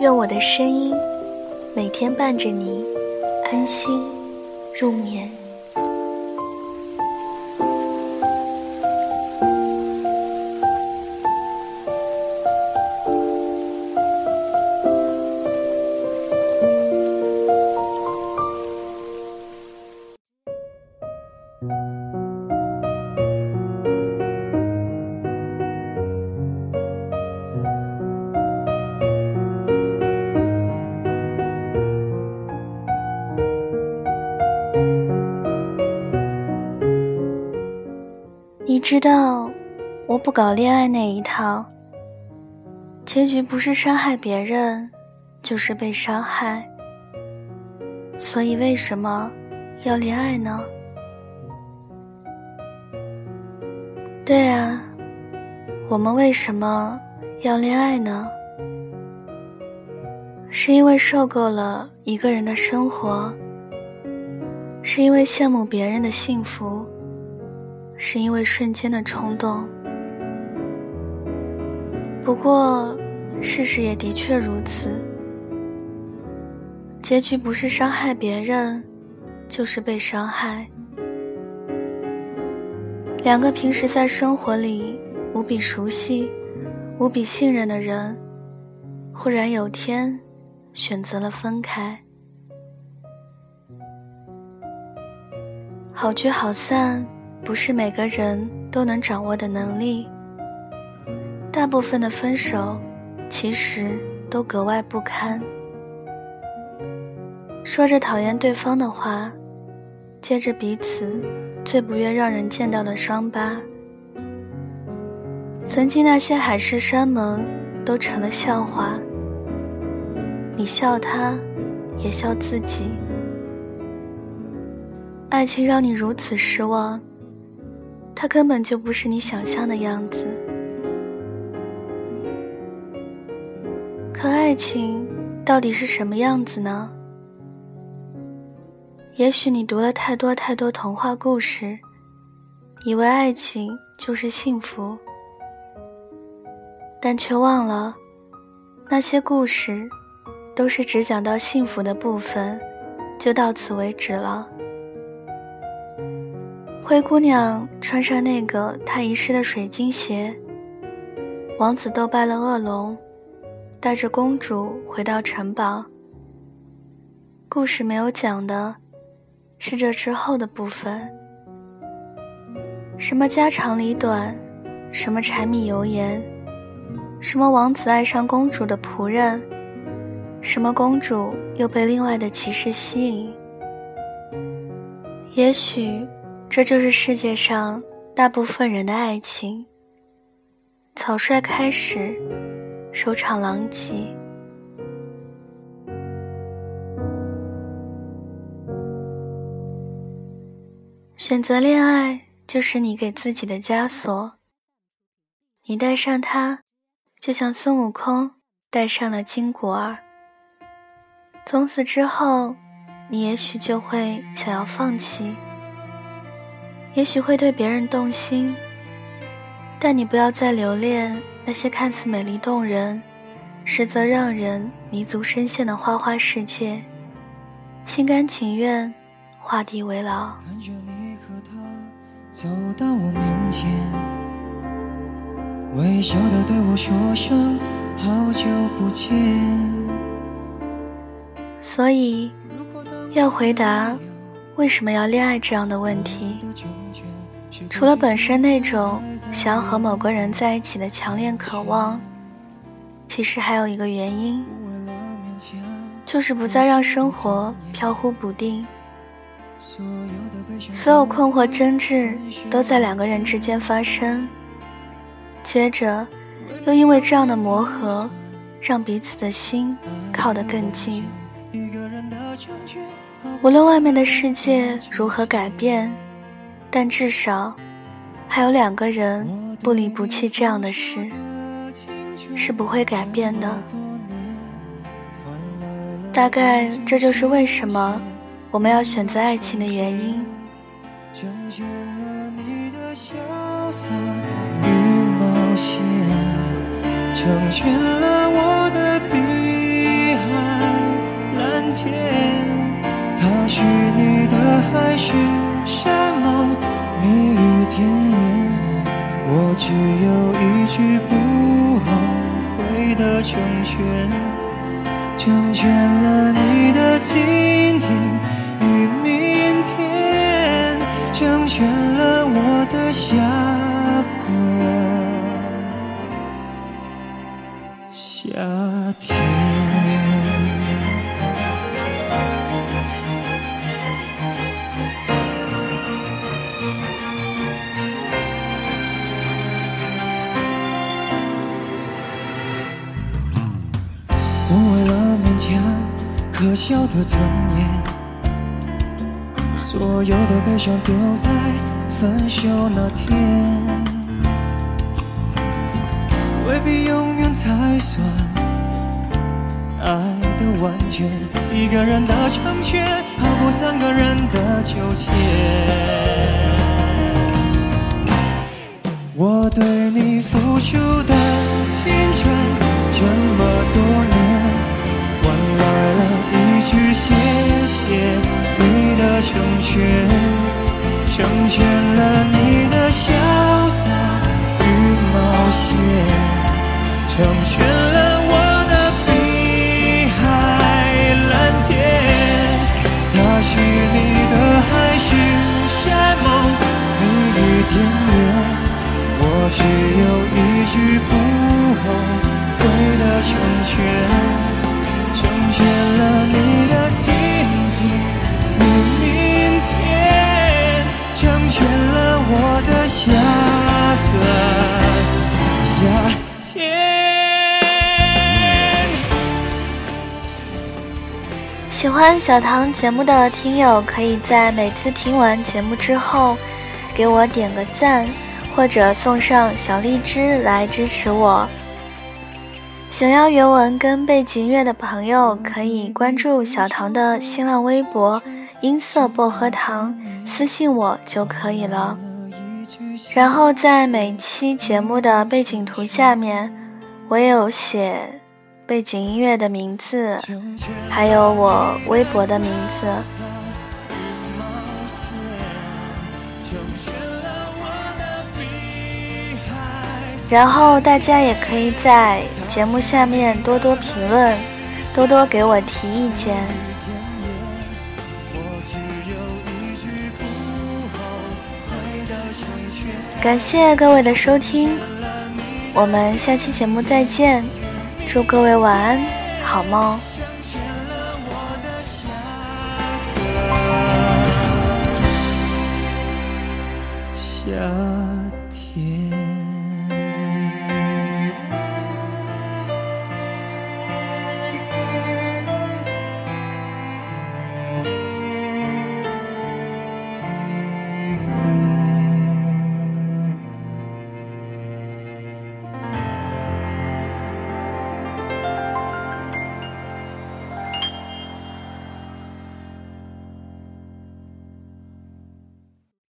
愿我的声音每天伴着你安心入眠。知道，我不搞恋爱那一套。结局不是伤害别人，就是被伤害。所以为什么要恋爱呢？对啊，我们为什么要恋爱呢？是因为受够了一个人的生活，是因为羡慕别人的幸福。是因为瞬间的冲动，不过事实也的确如此。结局不是伤害别人，就是被伤害。两个平时在生活里无比熟悉、无比信任的人，忽然有天选择了分开，好聚好散。不是每个人都能掌握的能力。大部分的分手，其实都格外不堪。说着讨厌对方的话，接着彼此最不愿让人见到的伤疤。曾经那些海誓山盟，都成了笑话。你笑他，也笑自己。爱情让你如此失望。他根本就不是你想象的样子。可爱情到底是什么样子呢？也许你读了太多太多童话故事，以为爱情就是幸福，但却忘了，那些故事都是只讲到幸福的部分，就到此为止了。灰姑娘穿上那个她遗失的水晶鞋，王子斗败了恶龙，带着公主回到城堡。故事没有讲的，是这之后的部分。什么家长里短，什么柴米油盐，什么王子爱上公主的仆人，什么公主又被另外的骑士吸引。也许。这就是世界上大部分人的爱情。草率开始，收场狼藉。选择恋爱就是你给自己的枷锁。你带上它，就像孙悟空带上了金箍儿。从此之后，你也许就会想要放弃。也许会对别人动心，但你不要再留恋那些看似美丽动人，实则让人泥足深陷的花花世界，心甘情愿画地为牢。所以，要回答。为什么要恋爱这样的问题？除了本身那种想要和某个人在一起的强烈渴望，其实还有一个原因，就是不再让生活飘忽不定。所有困惑、争执都在两个人之间发生，接着又因为这样的磨合，让彼此的心靠得更近。无论外面的世界如何改变，但至少还有两个人不离不弃，这样的事是不会改变的。大概这就是为什么我们要选择爱情的原因。成全了我的碧海蓝天，他许你的海誓我只有一句不后悔的成全，成全了你的今天与明天，成全了我的下个夏天。可笑的尊严，所有的悲伤丢在分手那天，未必永远才算爱的完全。一个人的成全，好过三个人的纠结。我对你付出的青春，这么多年，来了一。句谢谢你的成全，成全了你的潇洒与冒险，成全了我的碧海蓝天。他许你的海誓山盟，蜜语甜言，我只有一句不后悔的成全。成全了你的今天与明天，成全了我的下个夏天。喜欢小唐节目的听友，可以在每次听完节目之后，给我点个赞，或者送上小荔枝来支持我。想要原文跟背景音乐的朋友，可以关注小唐的新浪微博“音色薄荷糖”，私信我就可以了。然后在每期节目的背景图下面，我也有写背景音乐的名字，还有我微博的名字。然后大家也可以在节目下面多多评论，多多给我提意见。感谢各位的收听，我们下期节目再见，祝各位晚安，好梦。夏天。